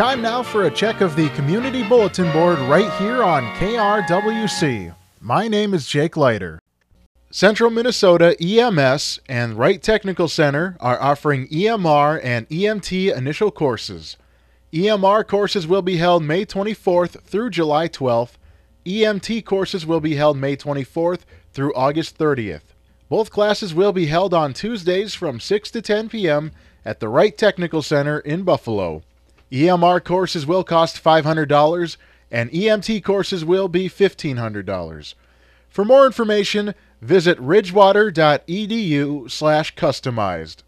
time now for a check of the Community Bulletin Board right here on KRWC. My name is Jake Leiter. Central Minnesota EMS and Wright Technical Center are offering EMR and EMT initial courses. EMR courses will be held May 24th through July 12th. EMT courses will be held May 24th through August 30th. Both classes will be held on Tuesdays from 6 to 10 p.m. at the Wright Technical Center in Buffalo. EMR courses will cost $500 and EMT courses will be $1,500. For more information, visit ridgewater.edu slash customized.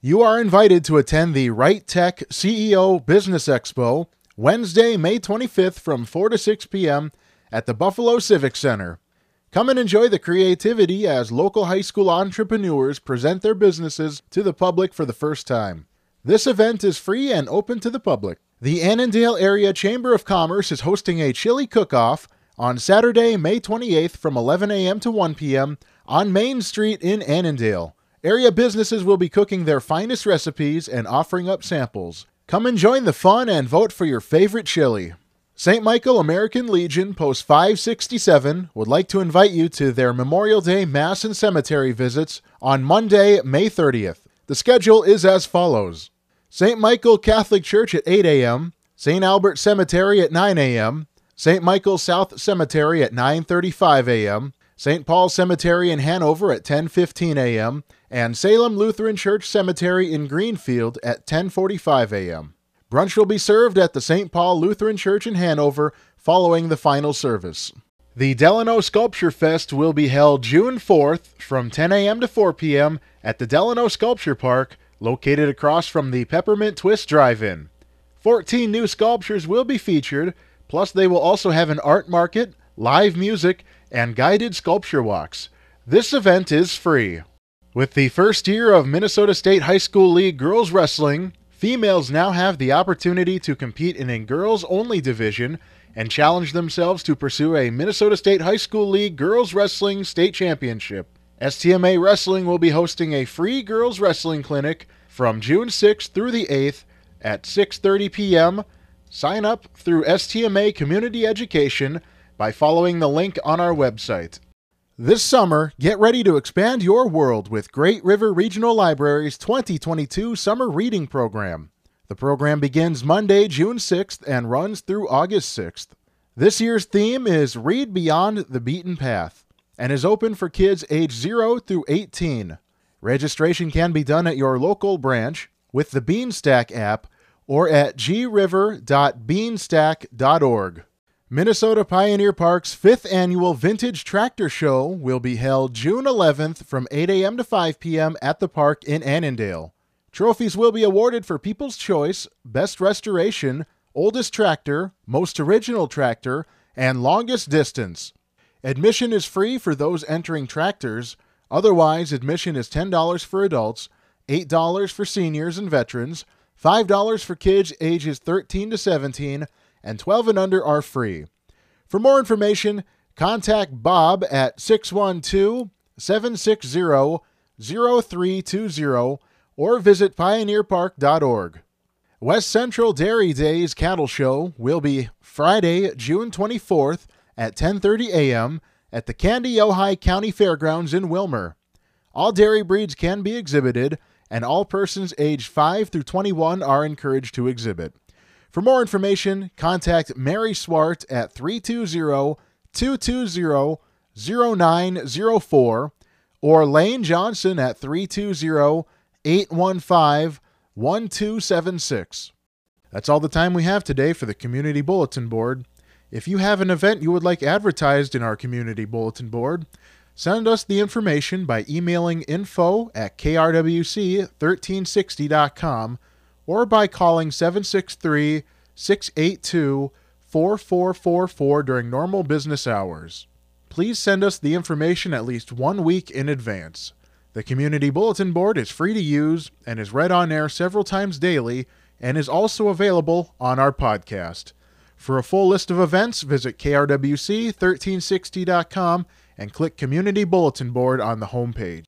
You are invited to attend the Wright Tech CEO Business Expo Wednesday, May 25th from 4 to 6 p.m. at the Buffalo Civic Center. Come and enjoy the creativity as local high school entrepreneurs present their businesses to the public for the first time. This event is free and open to the public. The Annandale Area Chamber of Commerce is hosting a chili cook off on Saturday, May 28th from 11 a.m. to 1 p.m. on Main Street in Annandale. Area businesses will be cooking their finest recipes and offering up samples. Come and join the fun and vote for your favorite chili. St. Michael American Legion, Post 567, would like to invite you to their Memorial Day Mass and Cemetery visits on Monday, May 30th. The schedule is as follows St. Michael Catholic Church at 8 a.m., St. Albert Cemetery at 9 a.m., St. Michael South Cemetery at 9:35 a.m., St. Paul Cemetery in Hanover at 10:15 a.m., and Salem Lutheran Church Cemetery in Greenfield at 10:45 a.m. Brunch will be served at the St. Paul Lutheran Church in Hanover following the final service. The Delano Sculpture Fest will be held June 4th from 10 a.m. to 4 p.m. at the Delano Sculpture Park, located across from the Peppermint Twist Drive-In. 14 new sculptures will be featured, Plus, they will also have an art market, live music, and guided sculpture walks. This event is free. With the first year of Minnesota State High School League Girls Wrestling, females now have the opportunity to compete in a girls only division and challenge themselves to pursue a Minnesota State High School League Girls Wrestling State Championship. STMA Wrestling will be hosting a free girls wrestling clinic from June 6th through the 8th at 6:30 p.m. Sign up through STMA Community Education by following the link on our website. This summer, get ready to expand your world with Great River Regional Library's 2022 Summer Reading Program. The program begins Monday, June 6th and runs through August 6th. This year's theme is Read Beyond the Beaten Path and is open for kids age 0 through 18. Registration can be done at your local branch with the Beanstack app or at griver.beanstack.org. Minnesota Pioneer Park's fifth annual Vintage Tractor Show will be held June 11th from 8 a.m. to 5 p.m. at the park in Annandale. Trophies will be awarded for People's Choice, Best Restoration, Oldest Tractor, Most Original Tractor, and Longest Distance. Admission is free for those entering tractors. Otherwise, admission is $10 for adults, $8 for seniors and veterans, $5 for kids ages 13 to 17, and 12 and under are free. For more information, contact Bob at 612 760 0320 or visit pioneerpark.org. West Central Dairy Days Cattle Show will be Friday, June 24th at 10:30 a.m. at the Kandiyohi County Fairgrounds in Willmar. All dairy breeds can be exhibited and all persons aged 5 through 21 are encouraged to exhibit. For more information, contact Mary Swart at 320 220 0904 or Lane Johnson at 320 815 1276. That's all the time we have today for the Community Bulletin Board. If you have an event you would like advertised in our Community Bulletin Board, Send us the information by emailing info at krwc1360.com or by calling 763 682 4444 during normal business hours. Please send us the information at least one week in advance. The Community Bulletin Board is free to use and is read on air several times daily and is also available on our podcast. For a full list of events, visit krwc1360.com and click Community Bulletin Board on the homepage.